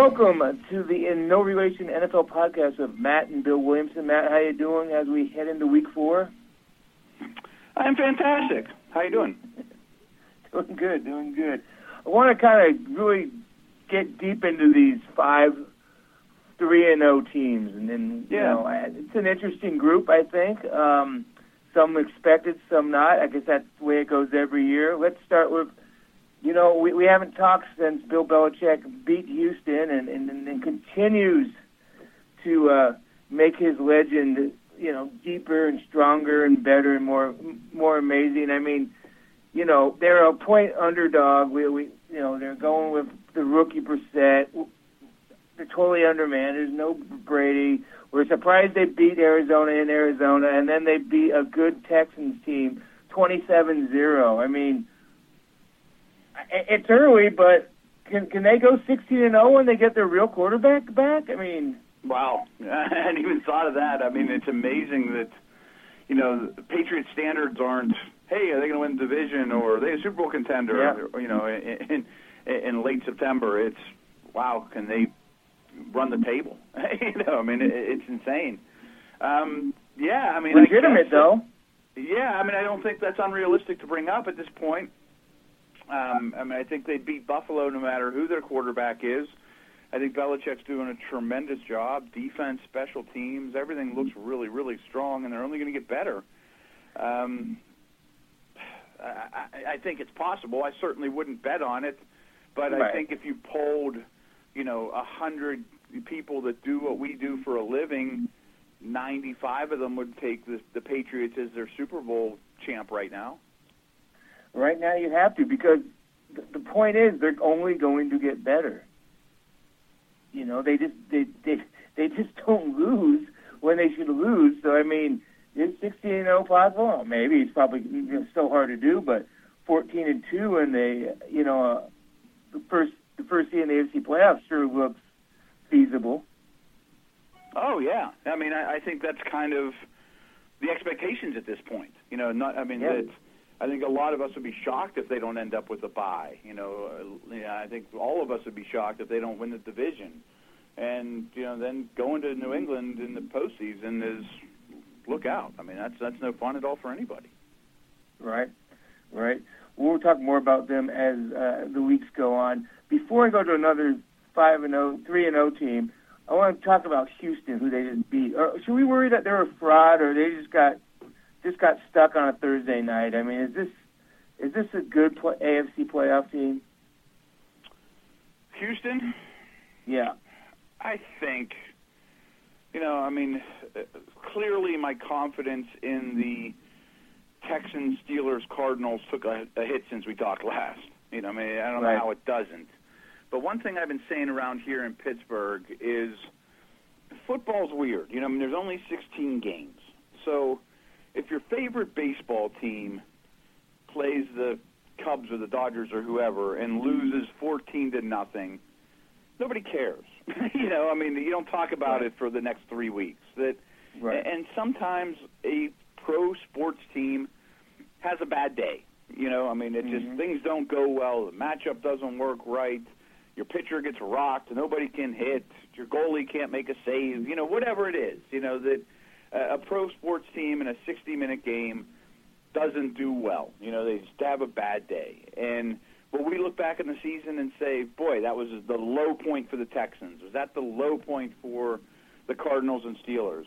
Welcome to the In No Relation NFL podcast of Matt and Bill Williamson. Matt, how you doing as we head into Week Four? I'm fantastic. How you doing? doing good, doing good. I want to kind of really get deep into these five three and O teams, and then you Yeah. know it's an interesting group. I think um, some expected, some not. I guess that's the way it goes every year. Let's start with. You know, we, we haven't talked since Bill Belichick beat Houston and, and, and continues to uh, make his legend, you know, deeper and stronger and better and more more amazing. I mean, you know, they're a point underdog. We, we you know, they're going with the rookie Brissett. They're totally undermanned. There's no Brady. We're surprised they beat Arizona in Arizona, and then they beat a good Texans team, 27-0. I mean, it's early, but can can they go 16 and 0 when they get their real quarterback back? I mean, Wow, I hadn't even thought of that. I mean, it's amazing that you know the Patriot standards aren't. Hey, are they going to win the division, or are they a Super Bowl contender? Yeah. Or, you know, in, in in late September, it's wow. Can they run the table? you know, I mean, it, it's insane. Um, yeah, I mean, I legitimate guess- though. Yeah, I mean, I don't think that's unrealistic to bring up at this point. Um, I mean, I think they beat Buffalo no matter who their quarterback is. I think Belichick's doing a tremendous job. Defense, special teams, everything looks really, really strong, and they're only going to get better. Um, I, I, I think it's possible. I certainly wouldn't bet on it, but I think if you polled, you know, a hundred people that do what we do for a living, ninety-five of them would take the, the Patriots as their Super Bowl champ right now. Right now, you have to because the, the point is they're only going to get better. You know, they just they they they just don't lose when they should lose. So I mean, is 16 and 0 possible? Oh, maybe it's probably you know, still hard to do, but 14 and 2 and they you know uh, the first the first seed in the AFC playoffs sure looks feasible. Oh yeah, I mean, I, I think that's kind of the expectations at this point. You know, not I mean, Yeah. that I think a lot of us would be shocked if they don't end up with a bye. You know, uh, I think all of us would be shocked if they don't win the division, and you know, then going to New England in the postseason is look out. I mean, that's that's no fun at all for anybody. Right, right. We'll talk more about them as uh, the weeks go on. Before I go to another five and 0, 3 and 0 team, I want to talk about Houston, who they just beat. Or should we worry that they're a fraud, or they just got just got stuck on a Thursday night? I mean, is this is this a good play, AFC playoff team? Houston, Yeah, I think, you know, I mean, clearly my confidence in the Texans, Steelers, Cardinals took a, a hit since we talked last. You know, I mean, I don't Right. know how it doesn't. But one thing I've been saying around here in Pittsburgh is football's weird. You know, I mean, there's only 16 games. So if your favorite baseball team plays the Cubs or the Dodgers or whoever and loses 14 to nothing, nobody cares. you know, I mean, you don't talk about Right. it for the next three weeks. That, right. and sometimes a pro sports team has a bad day. You know, I mean, it just Mhm. things don't go well. The matchup doesn't work right. Your pitcher gets rocked. Nobody can hit. Your goalie can't make a save. You know, whatever it is. You know that a pro sports team in a 60-minute game doesn't do well. You know, they just have a bad day. And but we look back in the season and say, boy, that was the low point for the Texans. Was that the low point for the Cardinals and Steelers?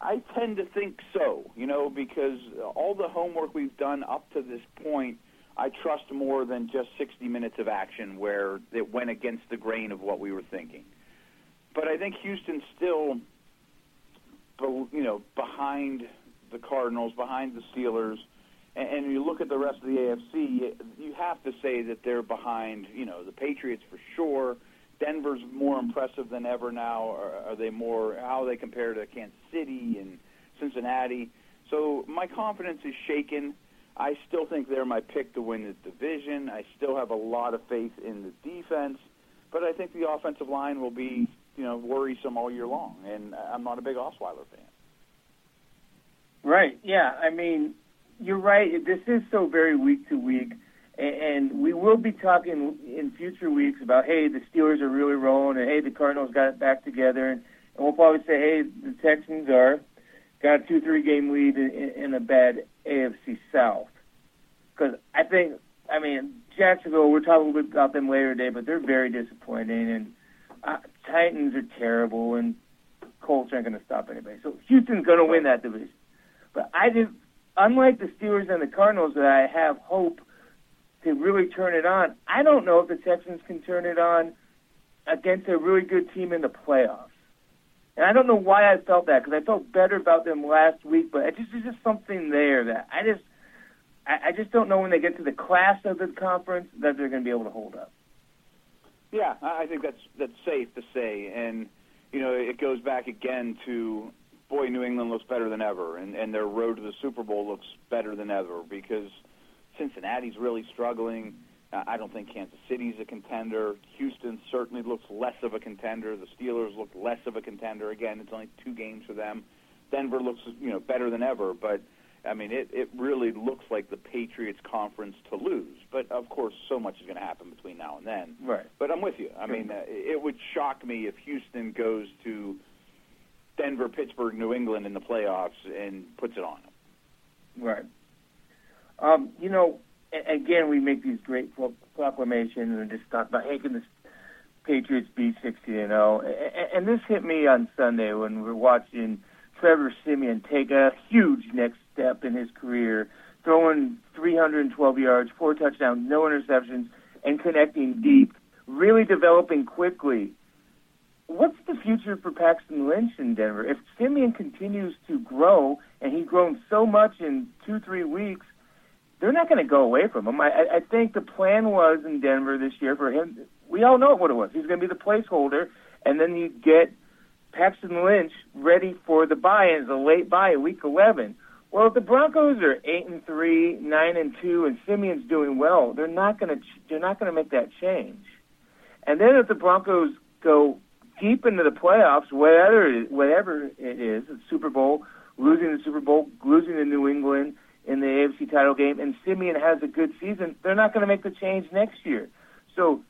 I tend to think so, you know, because all the homework we've done up to this point, I trust more than just 60 minutes of action where it went against the grain of what we were thinking. But I think Houston's still, you know, behind the Cardinals, behind the Steelers, and, and you look at the rest of the AFC, you have to say that they're behind, you know, the Patriots for sure. Denver's more impressive than ever now. Or are they more? How they compare to Kansas City and Cincinnati? So my confidence is shaken. I still think they're my pick to win the division. I still have a lot of faith in the defense, but I think the offensive line will be, you know, worrisome all year long. And I'm not a big Osweiler fan. Right. Yeah. I mean, you're right. This is so very week to week, and we will be talking in future weeks about hey the Steelers are really rolling and hey the Cardinals got it back together and, we'll probably say hey the Texans are got a two three game lead in, in a bad AFC South because I think I mean Jacksonville we're talking a little bit about them later today but they're very disappointing and uh, Titans are terrible and Colts aren't going to stop anybody so Houston's going to win that division but I just unlike the Steelers and the Cardinals that I have hope to really turn it on. I don't know if the Texans can turn it on against a really good team in the playoffs. And I don't know why I felt that because I felt better about them last week, but it just there's just something there that I just I, I just don't know when they get to the class of the conference that they're going to be able to hold up. Yeah, I think that's that's safe to say, and you know it goes back again to boy, New England looks better than ever, and and their road to the Super Bowl looks better than ever because Cincinnati's really struggling. Uh, I don't think Kansas City's a contender. Houston certainly looks less of a contender. The Steelers look less of a contender. Again, it's only two games for them. Denver looks, you know, better than ever, but I mean, it it really looks like the Patriots conference to lose. But of course, so much is going to happen between now and then. Right. But I'm with you. I mean, uh, it would shock me if Houston goes to Denver, Pittsburgh, New England in the playoffs and puts it on them. Right. Um, you know, again, we make these great proclamations and just talk about, hey, can the Patriots be 60 and 0? And this hit me on Sunday when we were watching Trevor Siemian take a huge next step in his career, throwing 312 yards, four touchdowns, no interceptions, and connecting deep, really developing quickly. What's the future for Paxton Lynch in Denver? If Siemian continues to grow, and he's grown so much in two, three weeks, they're not going to go away from him. I, I think the plan was in Denver this year for him. We all know what it was. He's going to be the placeholder, and then you get Paxton Lynch ready for the buy it's a late bye, week 11. Well, if the Broncos are eight and three, nine and two, and Siemian's doing well, they're not going to they're not going to make that change. And then if the Broncos go deep into the playoffs, whatever whatever it is, the Super Bowl, losing the Super Bowl, losing to New England, in the AFC title game and Siemian has a good season, they're not going to make the change next year. So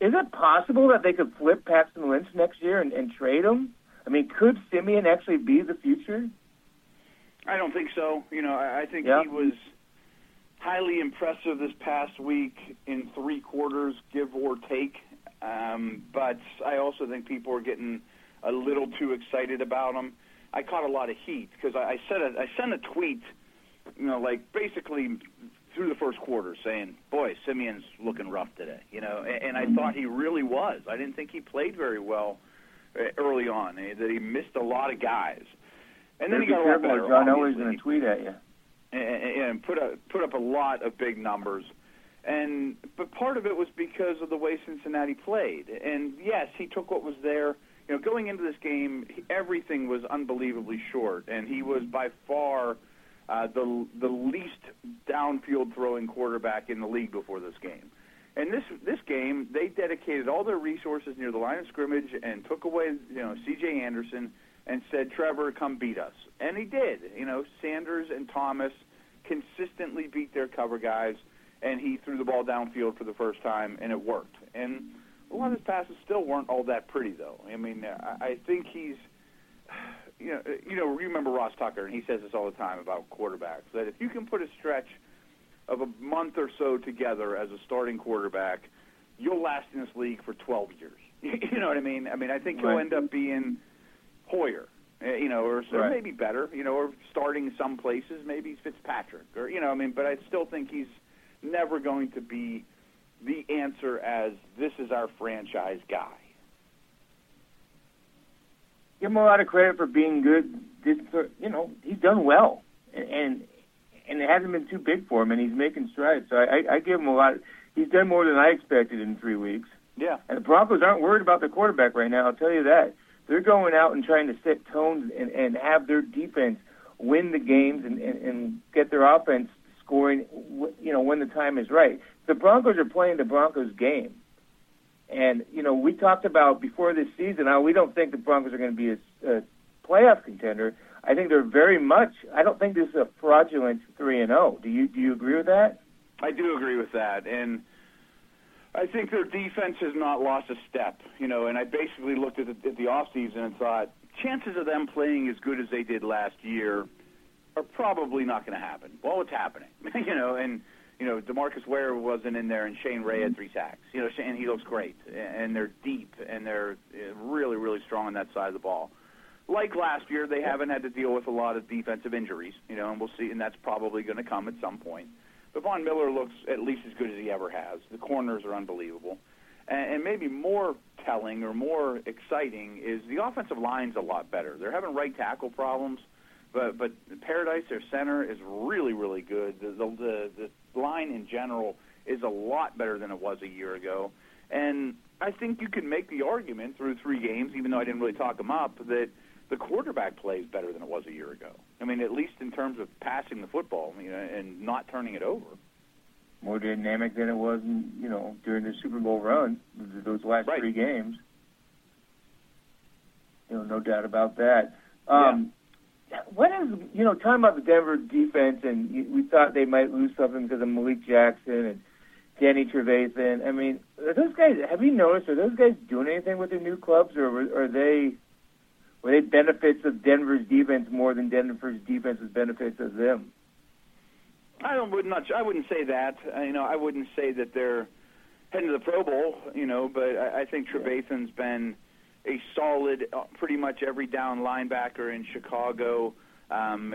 is it possible that they could flip Paxton Lynch next year and, and trade him? I mean, could Siemian actually be the future? I don't think so. You know, I, I think yeah. he was highly impressive this past week in three quarters, give or take. Um, but I also think people are getting a little too excited about him. I caught a lot of heat because I, I said a, I sent a tweet – you know, like basically through the first quarter saying, "Boy, Siemian's looking rough today," you know, and, and I thought he really was. I didn't think he played very well uh, early on. Eh, that he missed a lot of guys, and then he got a lot better. John always going to tweet at you, and, and put up put up a lot of big numbers. And but part of it was because of the way Cincinnati played. And yes, he took what was there. You know, going into this game, everything was unbelievably short, and he was by far uh, the the least downfield throwing quarterback in the league before this game. And this this game, they dedicated all their resources near the line of scrimmage and took away you know C.J. Anderson and said, "Trevor, come beat us." And he did. You know, Sanders and Thomas consistently beat their cover guys, and he threw the ball downfield for the first time, and it worked. And a lot of his passes still weren't all that pretty, though. I mean, I, I think he's you know, you know, remember Ross Tucker, and he says this all the time about quarterbacks that if you can put a stretch of a month or so together as a starting quarterback, you'll last in this league for 12 years. you know what I mean? I mean, I think right. end up being Hoyer, eh, you know, or, right. maybe better, you know, or starting some places, maybe Fitzpatrick, or you know, I mean, but I still think he's never going to be the answer as this is our franchise guy give him a lot of credit for being good. This, you know, he's done well, and and it hasn't been too big for him, and he's making strides. So I, I give him a lot. He's done more than I expected in three weeks. Yeah. And the Broncos aren't worried about the quarterback right now. I'll tell you that. They're going out and trying to set tones and, and have their defense win the games and, and, and get their offense scoring. You know, when the time is right. The Broncos are playing the Broncos game. And you know, we talked about before this season how we don't think the Broncos are going to be a, a playoff contender. I think they're very much. I don't think this is a fraudulent three and zero. Oh. Do you do you agree with that? I do agree with that, and I think their defense has not lost a step. You know, and I basically looked at the, at the off season and thought chances of them playing as good as they did last year are probably not going to happen. Well, it's happening. you know, and you know, DeMarcus Ware wasn't in there, and Shane Ray had three sacks. You know, and he looks great, and they're deep, and they're uh, really, really strong on that side of the ball. Like last year, they haven't had to deal with a lot of defensive injuries. You know, and we'll see, and that's probably going to come at some point. But Von Miller looks at least as good as he ever has. The corners are unbelievable, and, and maybe more telling or more exciting is the offensive line's a lot better. They're having right tackle problems but but Paradis, their center, is really really good. The, the the the line in general is a lot better than it was a year ago, and I think you can make the argument through three games, even though I didn't really talk them up, that the quarterback plays better than it was a year ago. I mean, at least in terms of passing the football, you know, and not turning it over. More dynamic than it was, in, you know, during the Super Bowl run. Those last right. three games. You know, no doubt about that. Um, what is you know talking about the Denver defense, and we thought they might lose something because of Malik Jackson and Danny Trevathan. I mean, are those guys? Have you noticed? Are those guys doing anything with their new clubs, or are they? Were they benefits of Denver's defense more than Denver's defense's benefits of them? I don't would not. I wouldn't say that. You know, I wouldn't say that they're heading to the Pro Bowl. You know, but I, I think Trevathan's been a solid, uh, pretty much every down linebacker in Chicago. Um,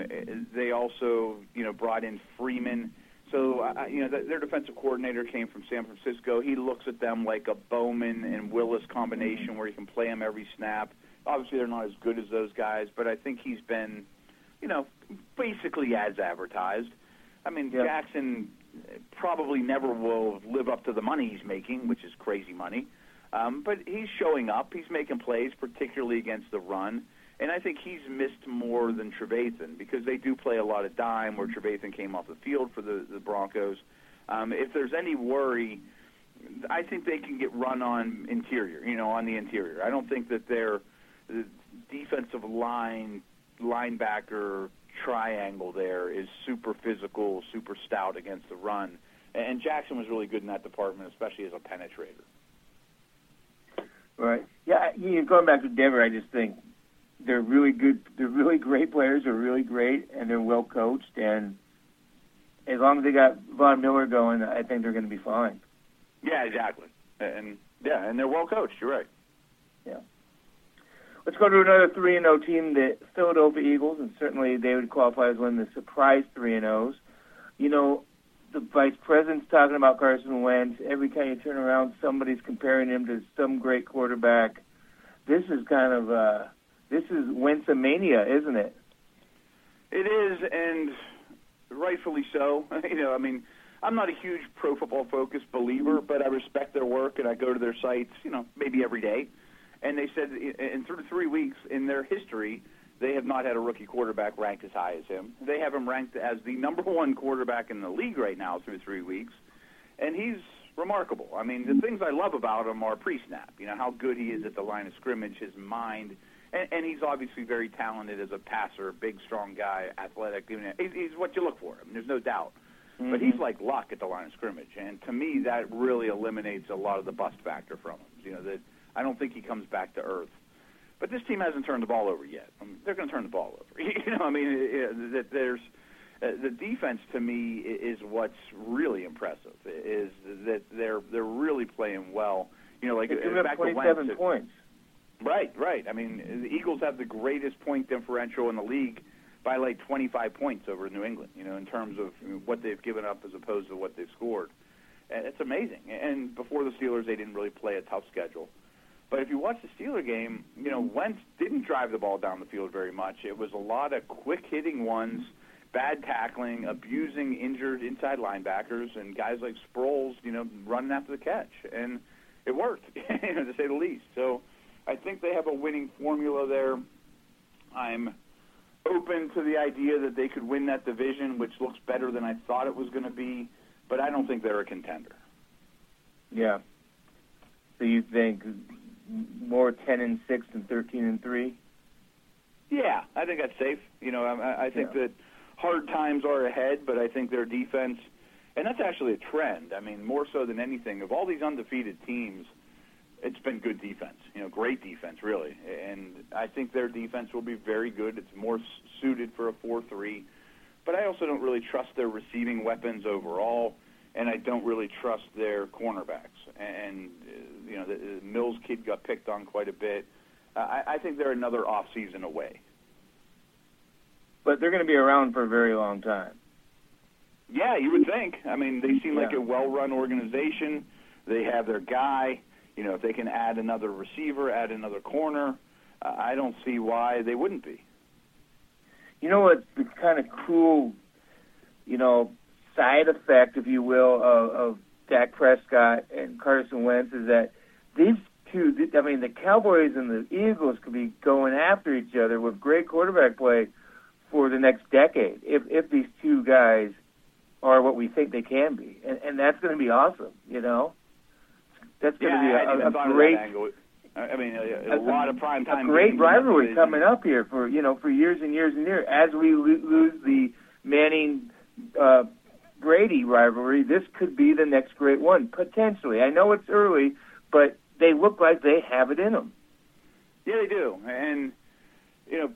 they also, you know, brought in Freeman. So, uh, you know, their defensive coordinator came from San Francisco. He looks at them like a Bowman and Willis combination where he can play them every snap. Obviously, they're not as good as those guys, but I think he's been, you know, basically as advertised. I mean, yep. Jackson probably never will live up to the money he's making, which is crazy money. Um, but he's showing up. He's making plays, particularly against the run. And I think he's missed more than Trevathan because they do play a lot of dime where Trevathan came off the field for the, the Broncos. Um, if there's any worry, I think they can get run on interior, you know, on the interior. I don't think that their defensive line, linebacker triangle there is super physical, super stout against the run. And Jackson was really good in that department, especially as a penetrator. Right. Yeah. You know, going back to Denver, I just think they're really good. They're really great players. They're really great, and they're well coached. And as long as they got Von Miller going, I think they're going to be fine. Yeah, exactly. And yeah, and they're well coached. You're right. Yeah. Let's go to another three and zero oh team, the Philadelphia Eagles, and certainly they would qualify as one of the surprise three and O's. You know, the vice president's talking about Carson Wentz. Every time you turn around, somebody's comparing him to some great quarterback. This is kind of uh, this is Wentzmania, isn't it? It is, and rightfully so. you know, I mean, I'm not a huge pro football focused believer, but I respect their work and I go to their sites, you know, maybe every day. And they said in through three weeks in their history, they have not had a rookie quarterback ranked as high as him. They have him ranked as the number one quarterback in the league right now through three weeks, and he's remarkable. I mean, the things I love about him are pre-snap. You know how good he is at the line of scrimmage, his mind, and, and he's obviously very talented as a passer, big, strong guy, athletic. You know, he's, he's what you look for. I mean, there's no doubt. Mm-hmm. But he's like Luck at the line of scrimmage, and to me, that really eliminates a lot of the bust factor from him. You know that I don't think he comes back to earth. But this team hasn't turned the ball over yet. I mean, they're going to turn the ball over. you know, I mean, it, it, there's uh, the defense to me is what's really impressive. Is that they're they're really playing well. You know, like they back 27 to points. Right, right. I mean, the Eagles have the greatest point differential in the league by like 25 points over New England. You know, in terms of what they've given up as opposed to what they've scored. And it's amazing. And before the Steelers, they didn't really play a tough schedule. But if you watch the Steeler game, you know Wentz didn't drive the ball down the field very much. It was a lot of quick hitting ones, bad tackling, abusing injured inside linebackers, and guys like Sproles, you know, running after the catch, and it worked, you know, to say the least. So I think they have a winning formula there. I'm open to the idea that they could win that division, which looks better than I thought it was going to be, but I don't think they're a contender. Yeah. So you think more ten and six than thirteen and three? Yeah, I think that's safe. You know, I, I think yeah. that hard times are ahead, but I think their defense and that's actually a trend. I mean, more so than anything, of all these undefeated teams, it's been good defense. You know, great defense, really. And I think their defense will be very good. It's more suited for a four-three. But I also don't really trust their receiving weapons overall, and I don't really trust their cornerbacks. And you know, the, the Mills kid got picked on quite a bit. Uh, I, I think they're another off season away. But they're going to be around for a very long time. Yeah, you would think. I mean, they seem Yeah. like a well-run organization. They have their guy. You know, if they can add another receiver, add another corner, uh, I don't see why they wouldn't be. You know what's the kind of cool, you know, side effect, if you will, of, of Dak Prescott and Carson Wentz is that these two, I mean, the Cowboys and the Eagles could be going after each other with great quarterback play for the next decade if if these two guys are what we think they can be, and, and that's going to be awesome. You know, that's going yeah, to be hadn't a, a, great of that angle. I mean, a, a lot of prime time. a great games in that rivalry coming up here for you know for years and years and years. As we lo- lose the Manning uh, Brady rivalry, this could be the next great one potentially. I know it's early, but they look like they have it in them. Yeah, they do. And you know,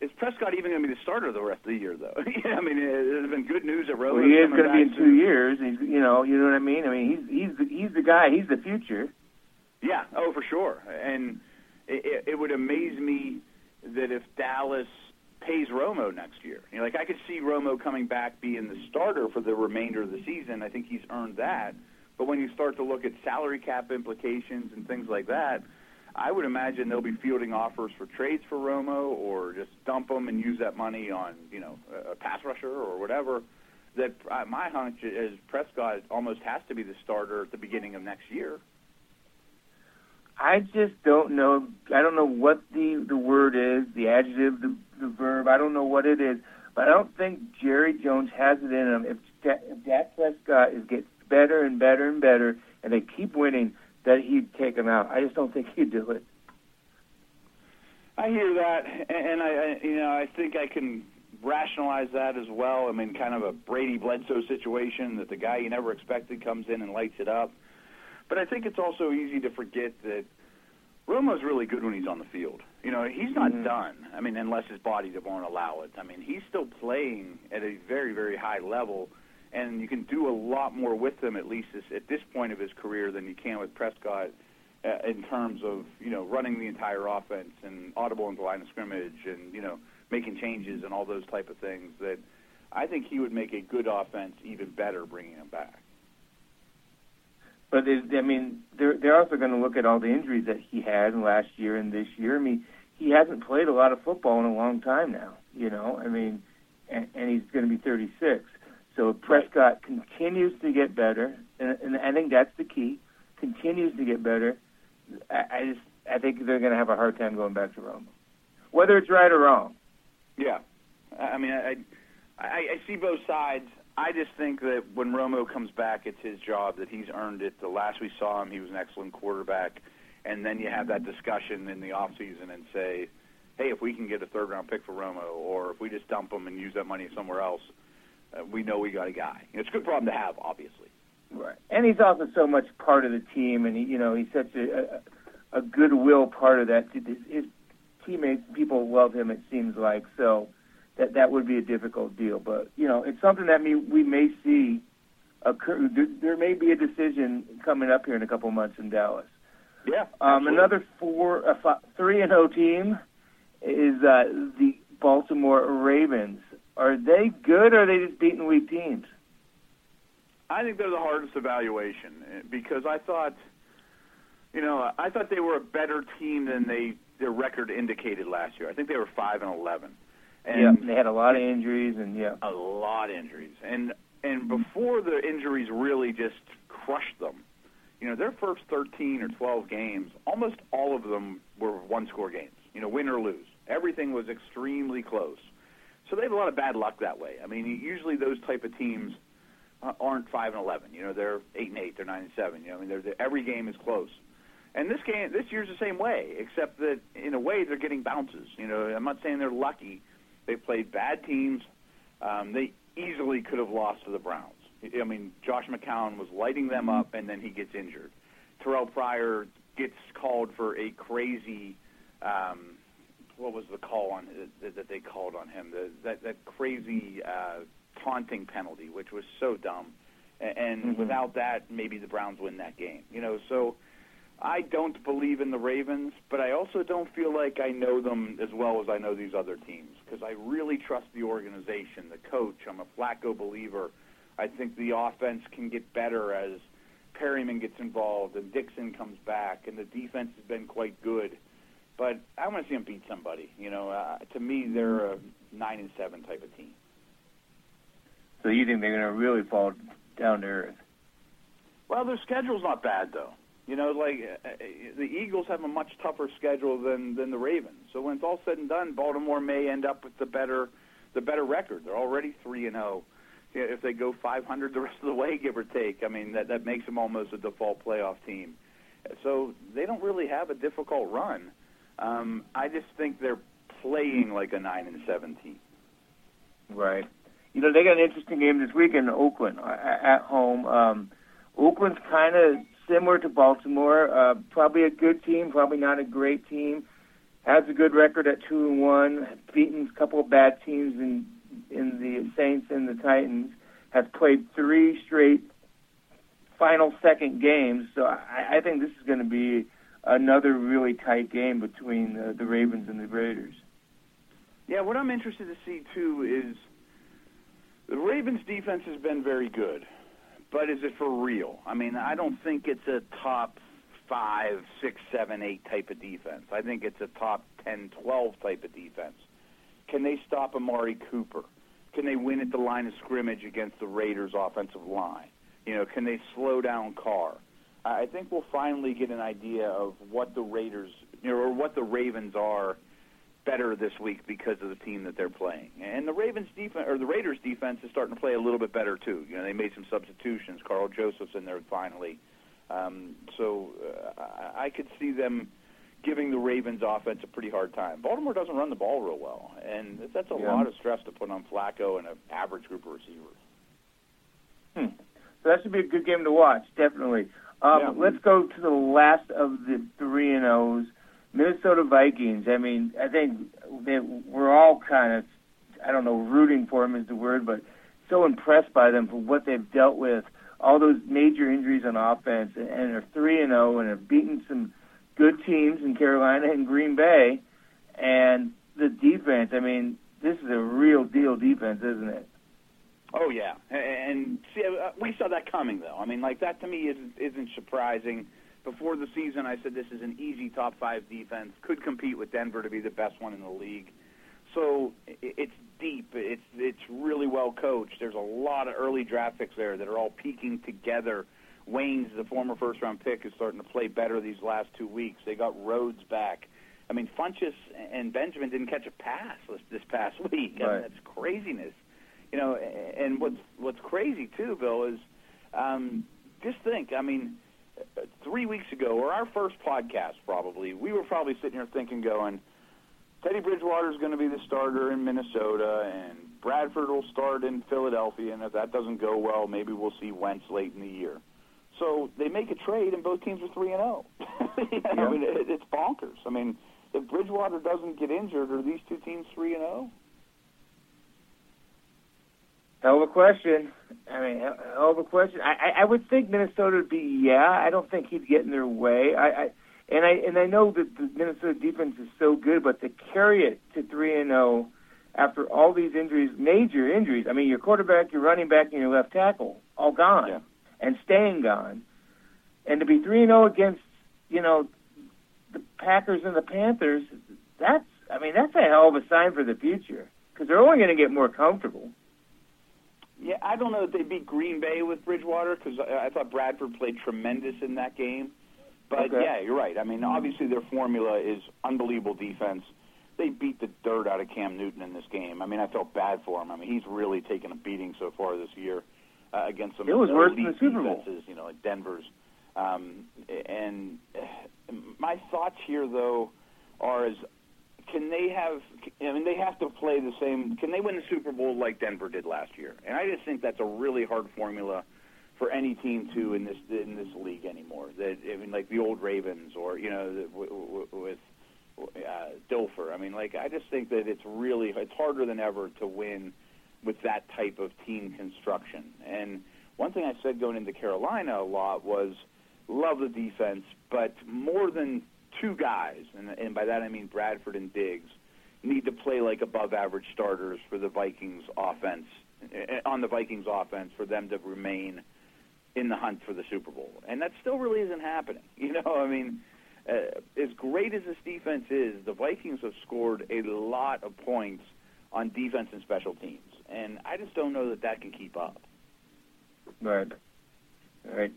is Prescott even going to be the starter the rest of the year, though? yeah, I mean, there's been good news that Romo's Well, he is going to be in two years. He's, you know, you know what I mean. I mean, he's he's the, he's the guy. He's the future. Yeah, oh for sure. And it, it would amaze me that if Dallas pays Romo next year, you know, like I could see Romo coming back being the starter for the remainder of the season. I think he's earned that. But when you start to look at salary cap implications and things like that, I would imagine they'll be fielding offers for trades for Romo or just dump him and use that money on, you know, a pass rusher or whatever. That uh, my hunch is Prescott almost has to be the starter at the beginning of next year. I just don't know. I don't know what the the word is, the adjective, the, the verb. I don't know what it is, but I don't think Jerry Jones has it in him. If, if Dak Prescott is gets better and better and better, and they keep winning, that he'd take him out. I just don't think he'd do it. I hear that, and I, you know, I think I can rationalize that as well. I mean, kind of a Brady Bledsoe situation that the guy you never expected comes in and lights it up. But I think it's also easy to forget that Romo's really good when he's on the field. You know, he's not Mhm. done. I mean, unless his body won't allow it. I mean, he's still playing at a very, very high level, and you can do a lot more with him at least this, at this point of his career than you can with Prescott uh, in terms of you know running the entire offense and audible into line of scrimmage and you know making changes and all those type of things that I think he would make a good offense even better bringing him back. But it, I mean, they're they're also going to look at all the injuries that he had last year and this year. I mean, he hasn't played a lot of football in a long time now. You know, I mean, and, and he's going to be 36. So if Prescott continues to get better, and, and I think that's the key. Continues to get better. I, I just I think they're going to have a hard time going back to Romo, whether it's right or wrong. Yeah, I I mean, I, I I see both sides. I just think that when Romo comes back, it's his job that he's earned it. The last we saw him, he was an excellent quarterback, and then you have that discussion in the off season and say, hey, if we can get a third round pick for Romo, or if we just dump him and use that money somewhere else, uh, we know we got a guy. It's a good problem to have, obviously. Right. And he's also so much part of the team, and he, you know, he's such a a, a goodwill part of that. His, teammates, people love him. It seems like so that that would be a difficult deal, but you know, it's something that me, we may see occur. There, may be a decision coming up here in a couple months in Dallas. Yeah. Um, another four, uh, fi- three and O team is uh, the Baltimore Ravens. Are they good, or are they just beating weak teams? I think they're the hardest evaluation eh, because I thought, you know, I thought they were a better team than they their record indicated last year. I think they were five and eleven, and yeah, they had a lot of injuries, and yeah. a lot of injuries. And and before the injuries really just crushed them, you know, their first 13 or 12 games, almost all of them were one-score games. You know, win or lose, everything was extremely close. So they have a lot of bad luck that way. I mean, usually those type of teams uh, aren't five and 11. You know, they're eight and eight, they're nine and seven. You know, I mean, they're, they're, every game is close. And this game, this year's the same way, except that in a way they're getting bounces. You know, I'm not saying they're lucky. They played bad teams. Um, they easily could have lost to the Browns. I mean, Josh McCown was lighting them up, and then he gets injured. Terrelle Pryor gets called for a crazy. Um, what was the call on that, that they called on him? The, that that crazy uh, taunting penalty, which was so dumb. And Mhm. without that, maybe the Browns win that game. You know, so I don't believe in the Ravens, but I also don't feel like I know them as well as I know these other teams because I really trust the organization, the coach. I'm a Flacco believer. I think the offense can get better as Perriman gets involved and Dixon comes back, and the defense has been quite good. But I want to see them beat somebody. You know, uh, to me, they're a nine and seven type of team. So you think they're going to really fall down to earth? Well, their schedule's not bad though. You know, like uh, uh, the Eagles have a much tougher schedule than than the Ravens. So when it's all said and done, Baltimore may end up with the better the better record. They're already three and zero. If they go 500 the rest of the way, give or take, I mean that that makes them almost a default playoff team. So they don't really have a difficult run. Um, I just think they're playing like a nine and seven team. Right. You know, they got an interesting game this week in Oakland uh, at home. Um, Oakland's kind of similar to Baltimore. Uh, probably a good team, probably not a great team. Has a good record at two and one. Beaten a couple of bad teams in in the Saints and the Titans. Has played three straight final second games. So I, I think this is going to be another really tight game between the, the Ravens and the Raiders. Yeah, what I'm interested to see too is the Ravens defense has been very good, but is it for real? I mean, I don't think it's a top five, six, seven, eight type of defense. I think it's a top ten, twelve type of defense. Can they stop Amari Cooper? Can they win at the line of scrimmage against the Raiders' offensive line? You know, can they slow down Carr? I think we'll finally get an idea of what the Raiders, you know, or what the Ravens are better this week because of the team that they're playing. And the Ravens defense or the Raiders defense is starting to play a little bit better too. You know, they made some substitutions. Karl Joseph's in there finally. Um, so uh, I could see them giving the Ravens offense a pretty hard time. Baltimore doesn't run the ball real well, and that's a Yeah. lot of stress to put on Flacco and an average group of receivers. Hmm. So that should be a good game to watch, definitely. Um, Yeah. Let's go to the last of the three and O's, Minnesota Vikings. I mean, I think they, we're all kind of, I don't know, rooting for them is the word, but so impressed by them for what they've dealt with, all those major injuries on offense, and are three and zero, and have beaten some good teams in Carolina and Green Bay, and the defense. I mean, this is a real deal defense, isn't it? Oh yeah, and see, uh, we saw that coming though. I mean, like that to me isn't isn't surprising. Before the season, I said this is an easy top five defense, could compete with Denver to be the best one in the league. So it's deep. It's it's really well coached. There's a lot of early draft picks there that are all peaking together. Waynes the former first round pick is starting to play better these last two weeks. They got Rhodes back. I mean, Funchess and Benjamin didn't catch a pass this, this past week. I mean, that's craziness you know, and what's what's crazy too, Bill, is um, just think. I mean, three weeks ago, or our first podcast, probably, we were probably sitting here thinking, going, Teddy Bridgewater is going to be the starter in Minnesota, and Bradford will start in Philadelphia, and if that doesn't go well, maybe we'll see Wentz late in the year. So they make a trade, and both teams are three and oh. zero. I mean, it, it's bonkers. I mean, if Bridgewater doesn't get injured, are these two teams three and oh? zero? Hell of a question. I mean, hell hell of a question. I, I, I would think Minnesota would be. Yeah, I don't think he'd get in their way. I, I and I and I know that the Minnesota defense is so good, but to carry it to three and zero after all these injuries, major injuries. I mean, your quarterback, your running back, and your left tackle all gone Yeah. and staying gone, and to be three and zero against you know the Packers and the Panthers. That's I mean that's a hell of a sign for the future because they're only going to get more comfortable. Yeah, I don't know that they beat Green Bay with Bridgewater because I, I thought Bradford played tremendous in that game. But Okay. yeah, you're right. I mean, obviously their formula is unbelievable defense. They beat the dirt out of Cam Newton in this game. I mean, I felt bad for him. I mean, he's really taken a beating so far this year uh, against some It was worse than the Super Bowl. defenses, you know, like Denver's. Um, and uh, my thoughts here, though, are as can they have? I mean, they have to play the same. Can they win the Super Bowl like Denver did last year? And I just think that's a really hard formula for any team to in this in this league anymore. That I mean, like the old Ravens or you know with uh, Dilfer. I mean, like I just think that it's really it's harder than ever to win with that type of team construction. And one thing I said going into Carolina a lot was love the defense, but more than two guys, and, and by that I mean Bradford and Diggs, need to play like above average starters for the Vikings offense eh, on the Vikings offense for them to remain in the hunt for the Super Bowl. And that still really isn't happening. You know, I mean, uh, as great as this defense is, the Vikings have scored a lot of points on defense and special teams, and I just don't know that that can keep up. Right. Right.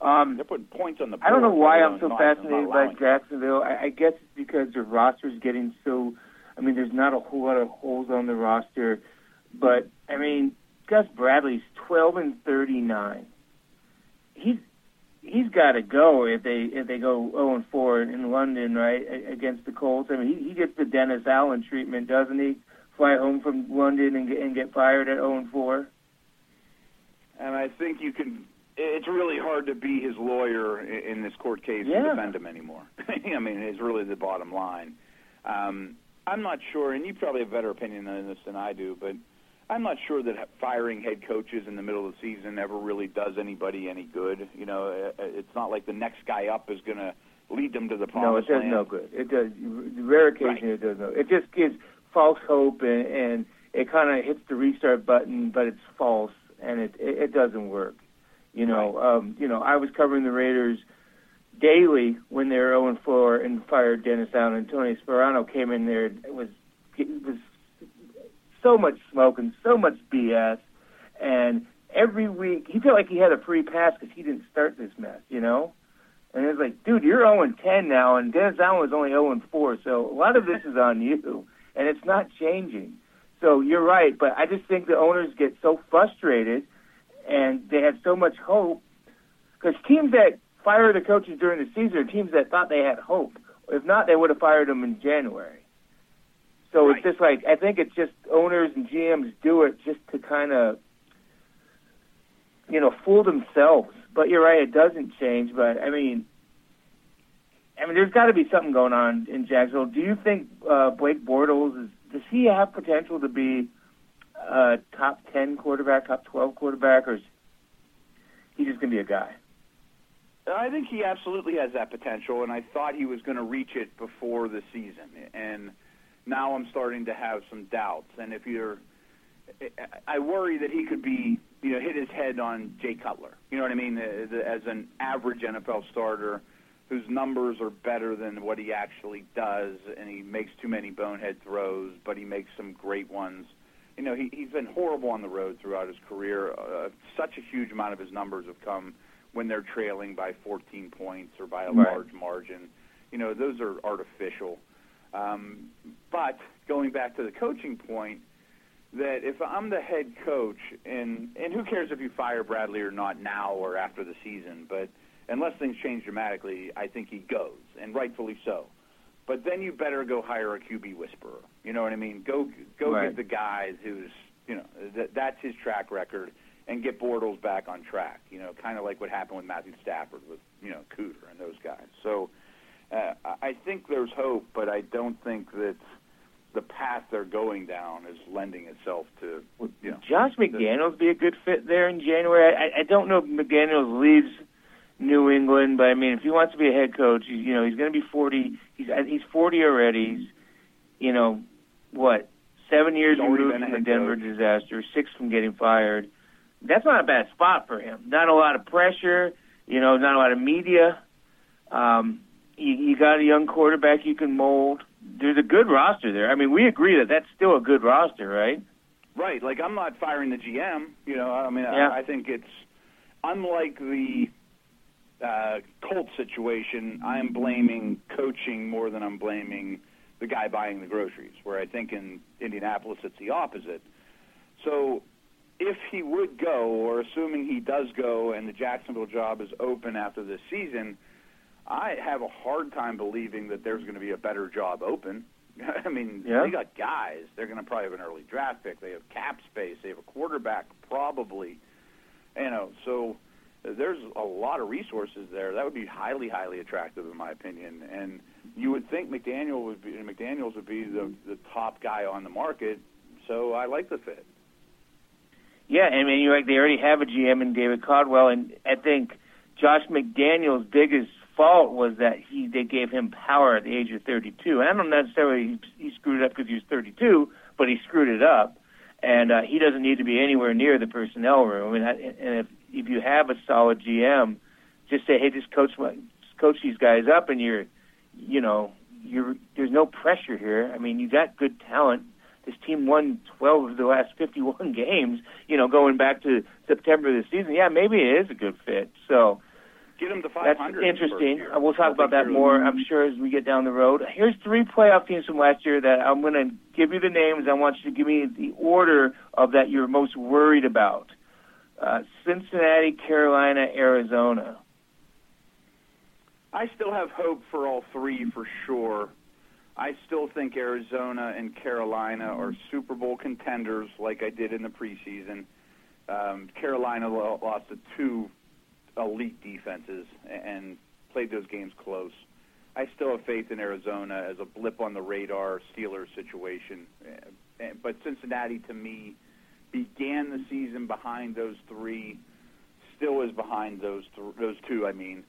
Um, They're putting points on the. I don't know why I'm so not- fascinated by. Jacksonville. I, I guess it's because their roster's getting so. I mean, there's not a whole lot of holes on the roster, but I mean, Gus Bradley's 12 and 39. He's he's got to go if they if they go 0 and 4 in London, right, against the Colts. I mean, he, he gets the Dennis Allen treatment, doesn't he? Fly home from London and get, and get fired at 0 and 4. And I think you can. It's really hard to be his lawyer in this court case Yeah. and defend him anymore. I mean, it's really the bottom line. Um, I'm not sure, and you probably have a better opinion on this than I do, but I'm not sure that firing head coaches in the middle of the season ever really does anybody any good. You know, uh, it's not like the next guy up is going to lead them to the promised land. No, it does land. no good. It does. Rare occasion Right. it does no. It just gives false hope and, and it kind of hits the restart button, but it's false and it it, it doesn't work. You know, um, you know, I was covering the Raiders daily when they were 0 and 4 and fired Dennis Allen. and Tony Sparano came in there. It was it was so much smoke and so much BS, and every week he felt like he had a free pass because he didn't start this mess. You know. And it's like, dude, you're 0 and 10 now, and Dennis Allen was only 0 and 4. So a lot of this is on you, and it's not changing. So you're right, but I just think the owners get so frustrated, and they had so much hope because teams that fire the coaches during the season are teams that thought they had hope. If not, they would have fired them in January. So Right. it's just like I think it's just owners and GMs do it just to kind of, you know, fool themselves. But you're right, it doesn't change. But I mean, I mean, there's got to be something going on in Jacksonville. Do you think uh, Blake Bortles is? Does he have potential to be a top ten quarterback, top twelve quarterback, or is he just gonna be a guy? I think he absolutely has that potential, and I thought he was going to reach it before the season. And now I'm starting to have some doubts. And if you're, I worry that he could be, you know, hit his head on Jay Cutler. You know what I mean? As an average NFL starter whose numbers are better than what he actually does, and he makes too many bonehead throws, but he makes some great ones. You know, he, he's been horrible on the road throughout his career. Uh, such a huge amount of his numbers have come when they're trailing by 14 points or by a Right. large margin. You know, those are artificial. Um, but going back to the coaching point, that if I'm the head coach, and and who cares if you fire Bradley or not now or after the season, but unless things change dramatically, I think he goes, and rightfully so. But then you better go hire a QB whisperer. You know what I mean? Go go Right. get the guys who's you know that that's his track record, and get Bortles back on track. You know, kind of like what happened with Matthew Stafford with you know Cooter and those guys. So uh, I think there's hope, but I don't think that the path they're going down is lending itself to you know. Josh McDaniels be a good fit there in January. I, I don't know if McDaniels leaves New England, but I mean, if he wants to be a head coach, you, know, he's going to be forty. He's he's forty already. He's, you know, what seven years removed from the Denver coach. disaster, six from getting fired. That's not a bad spot for him. Not a lot of pressure. You know, not a lot of media. Um, you, you got a young quarterback you can mold. There's a good roster there. I mean, we agree that that's still a good roster, right? Right, like I'm not firing the GM. You know, I mean, Yeah. I, I think it's unlike the uh, Colt situation. I'm blaming coaching more than I'm blaming the guy buying the groceries. Where I think in Indianapolis it's the opposite. So, if he would go, or assuming he does go, and the Jacksonville job is open after this season, I have a hard time believing that there's going to be a better job open I mean, Yeah. they got guys. They're going to probably have an early draft pick. They have cap space. They have a quarterback, probably. You know, so there's a lot of resources there. That would be highly, highly attractive, in my opinion. And you would think McDaniel would be McDaniels would be the the top guy on the market. So I like the fit. Yeah, I mean, you're like they already have a GM in David Caldwell, and I think Josh McDaniels' biggest fault was that he they gave him power at the age of 32. And I don't necessarily he, he screwed it up because he was 32, but he screwed it up, and uh, he doesn't need to be anywhere near the personnel room. And, I, and if if you have a solid GM, just say, hey, just coach my, just coach these guys up, and you're, you know, you're there's no pressure here. I mean, you got good talent this team won 12 of the last 51 games, you know, going back to September of the season. Yeah, maybe it is a good fit. So Get them to that's 500. interesting. Year. Uh, We'll talk about that more, I'm sure, as we get down the road. Here's three playoff teams from last year that I'm going to give you the names. I want you to give me the order of that you're most worried about. Uh, Cincinnati, Carolina, Arizona. I still have hope for all three for sure. I still think Arizona and Carolina are Super Bowl contenders, like I did in the preseason. Um, Carolina lost to two elite defenses and played those games close. I still have faith in Arizona as a blip on the radar Steelers situation, Uh, uh, but Cincinnati to me began the season behind those three, still is behind those th- those two. I mean,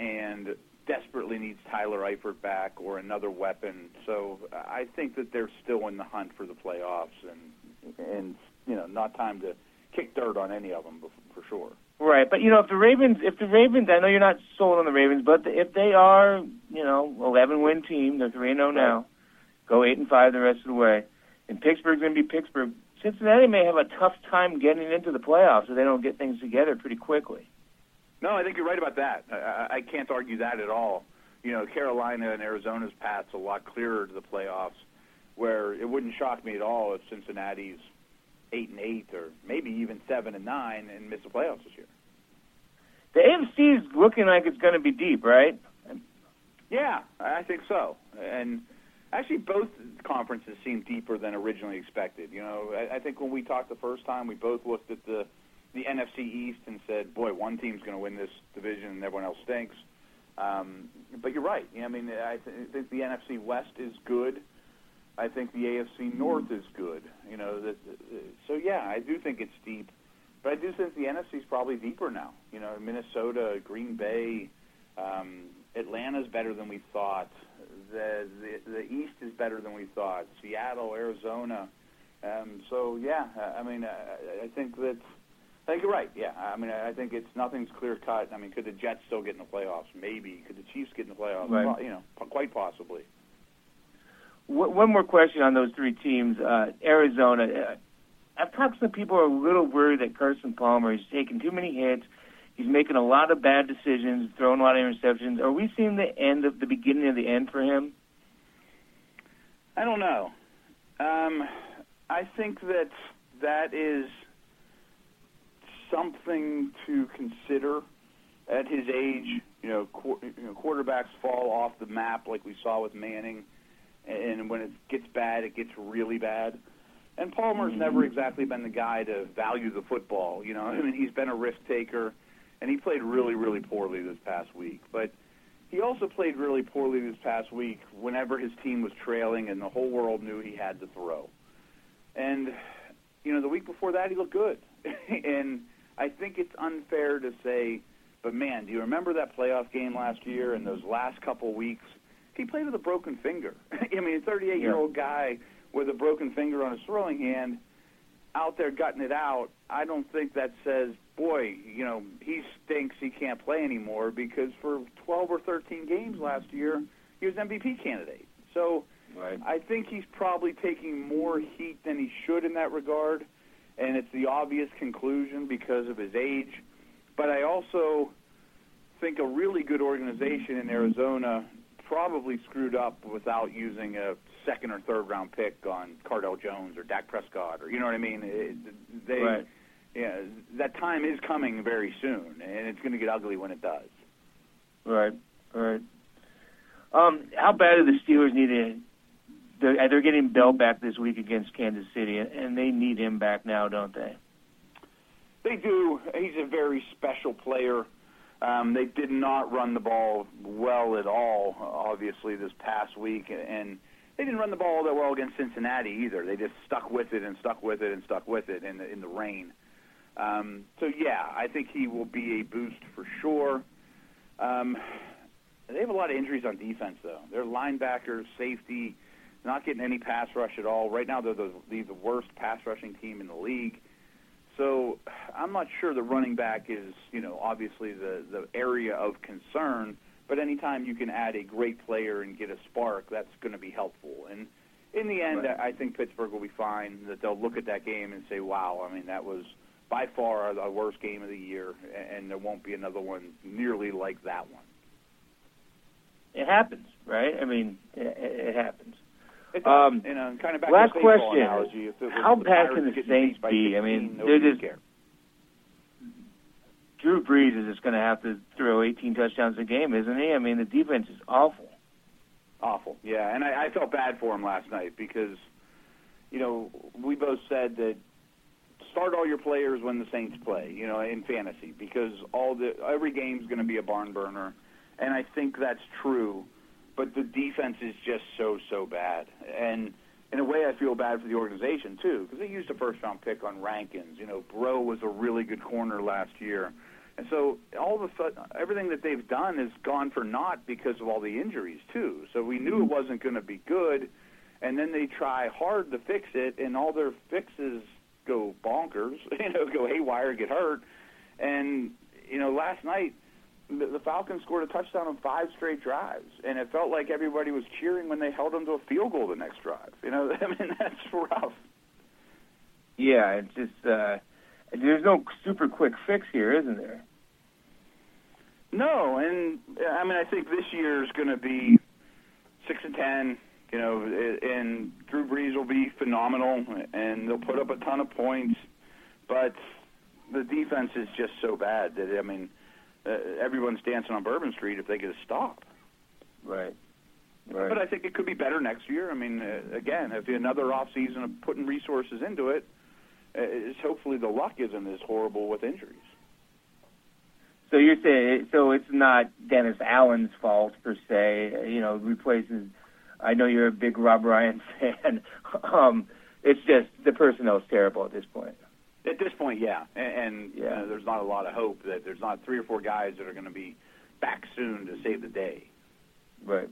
and desperately needs Tyler Eifert back or another weapon. So I think that they're still in the hunt for the playoffs, and and you know, not time to kick dirt on any of them for sure. Right, but you know, if the Ravens, if the Ravens, I know you're not sold on the Ravens, but if they are, you know, 11 win team, they're three and zero now, go eight and five the rest of the way, and Pittsburgh's going to be Pittsburgh. Cincinnati may have a tough time getting into the playoffs if they don't get things together pretty quickly. No, I think you're right about that. I, I, can't argue that at all. You know, Carolina and Arizona's path's a lot clearer to the playoffs, where it wouldn't shock me at all if Cincinnati's eight and eight or maybe even seven and nine and miss the playoffs this year. The AFC is looking like it's going to be deep, right? Yeah, I think so. And actually, both conferences seem deeper than originally expected. You know, I, I think when we talked the first time, we both looked at the the NFC East and said, "Boy, one team's going to win this division, and everyone else stinks." Um, but you're right. I mean, I th- think the NFC West is good. I think the AFC North is good. You know, that, so yeah, I do think it's deep. But I do think the NFC is probably deeper now. You know, Minnesota, Green Bay, um, Atlanta's better than we thought. The, the the East is better than we thought. Seattle, Arizona. Um, so yeah, I mean, I, I think that I think you're right. Yeah, I mean, I think it's nothing's clear cut. I mean, could the Jets still get in the playoffs? Maybe. Could the Chiefs get in the playoffs? Right. Po- You know, quite possibly. W- one more question on those three teams. Uh, Arizona. Uh, I've talked to some people who are a little worried that Carson Palmer is taking too many hits. He's making a lot of bad decisions, throwing a lot of interceptions. Are we seeing the end of the beginning of the end for him? I don't know. Um, I think that that is something to consider at his age. You know, qu- you know, quarterbacks fall off the map like we saw with Manning, and when it gets bad, it gets really bad. And Palmer's mm-hmm. never exactly been the guy to value the football. You know, I mean, he's been a risk taker, and he played really, really poorly this past week. But he also played really poorly this past week whenever his team was trailing and the whole world knew he had to throw. And, you know, the week before that, he looked good. and I think it's unfair to say, but man, do you remember that playoff game last year and those last couple weeks? He played with a broken finger. I mean, a 38 year old guy with a broken finger on his throwing hand out there gutting it out. I don't think that says, boy, you know, he stinks, he can't play anymore because for 12 or 13 games last year, he was MVP candidate. So Right. I think he's probably taking more heat than he should in that regard, and it's the obvious conclusion because of his age. But I also think a really good organization in Arizona probably screwed up without using a second or third round pick on Cardale Jones or Dak Prescott or you know what I mean. It, they, Right. yeah, that time is coming very soon, and it's going to get ugly when it does. Right. Right. Um, how bad do the Steelers need to they're, they're getting Bell back this week against Kansas City, and they need him back now, don't they? They do. He's a very special player. Um, they did not run the ball well at all, obviously, this past week, and they didn't run the ball all that well against Cincinnati either. They just stuck with it and stuck with it and stuck with it in the, in the rain. Um, so yeah, I think he will be a boost for sure. Um, they have a lot of injuries on defense, though. Their linebackers, safety, not getting any pass rush at all. Right now, they're the, the, the worst pass rushing team in the league. So I'm not sure the running back is, you know, obviously the the area of concern. But anytime you can add a great player and get a spark, that's going to be helpful. And in the end, right. I think Pittsburgh will be fine. That they'll look at that game and say, "Wow, I mean, that was by far the worst game of the year, and there won't be another one nearly like that one." It happens, right? I mean, it, it happens. Um, you know, kind of back last to question: analogy, How bad can the Saints be? I mean, they're just. Care. Drew Brees is just going to have to throw 18 touchdowns a game, isn't he? I mean, the defense is awful. Awful, yeah. And I, I felt bad for him last night because, you know, we both said that start all your players when the Saints play, you know, in fantasy because all the every game's going to be a barn burner, and I think that's true but the defense is just so so bad. And in a way, I feel bad for the organization too because they used a first round pick on Rankins. You know, Breaux was a really good corner last year, and so all of a sudden, everything that they've done has gone for naught because of all the injuries too. So we knew it mm-hmm. wasn't going to be good, and then they try hard to fix it, and all their fixes go bonkers. You know, go haywire, get hurt, and you know, last night the, Falcons scored a touchdown on five straight drives, and it felt like everybody was cheering when they held them to a field goal the next drive. You know, I mean that's rough. Yeah, it's just uh, there's no super quick fix here, isn't there? No, and I mean I think this year is going to be six and ten. You know, and Drew Brees will be phenomenal, and they'll put up a ton of points, but the defense is just so bad that I mean uh, everyone's dancing on Bourbon Street if they get a stop. Right. Right. But I think it could be better next year. I mean, uh, again, if another off season of putting resources into it, uh, is hopefully the luck isn't as horrible with injuries. So you're saying so it's not Dennis Allen's fault per se. You know, replaces. I know you're a big Rob Ryan fan. um, it's just the personnel's terrible at this point. At this point, yeah, and, and yeah. You know, there's not a lot of hope that there's not three or four guys that are going to be back soon to save the day. Right.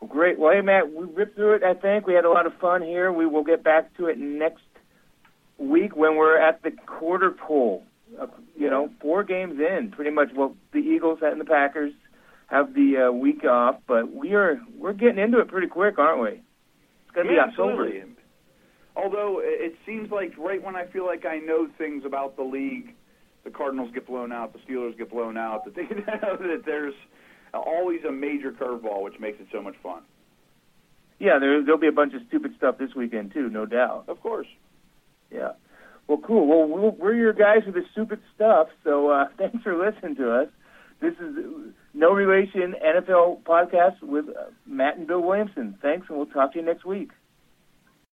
Well, great. Well, hey, Matt, we ripped through it. I think we had a lot of fun here. We will get back to it next week when we're at the quarter pole. Uh, you know, four games in, pretty much. Well, the Eagles and the Packers have the uh, week off, but we are we're getting into it pretty quick, aren't we? It's going to yeah, be October. Absolutely. Although it seems like right when I feel like I know things about the league, the Cardinals get blown out, the Steelers get blown out. That, they, know that there's always a major curveball, which makes it so much fun. Yeah, there, there'll be a bunch of stupid stuff this weekend too, no doubt. Of course. Yeah. Well, cool. Well, we we're your guys with the stupid stuff. So uh, thanks for listening to us. This is No Relation NFL podcast with uh, Matt and Bill Williamson. Thanks, and we'll talk to you next week.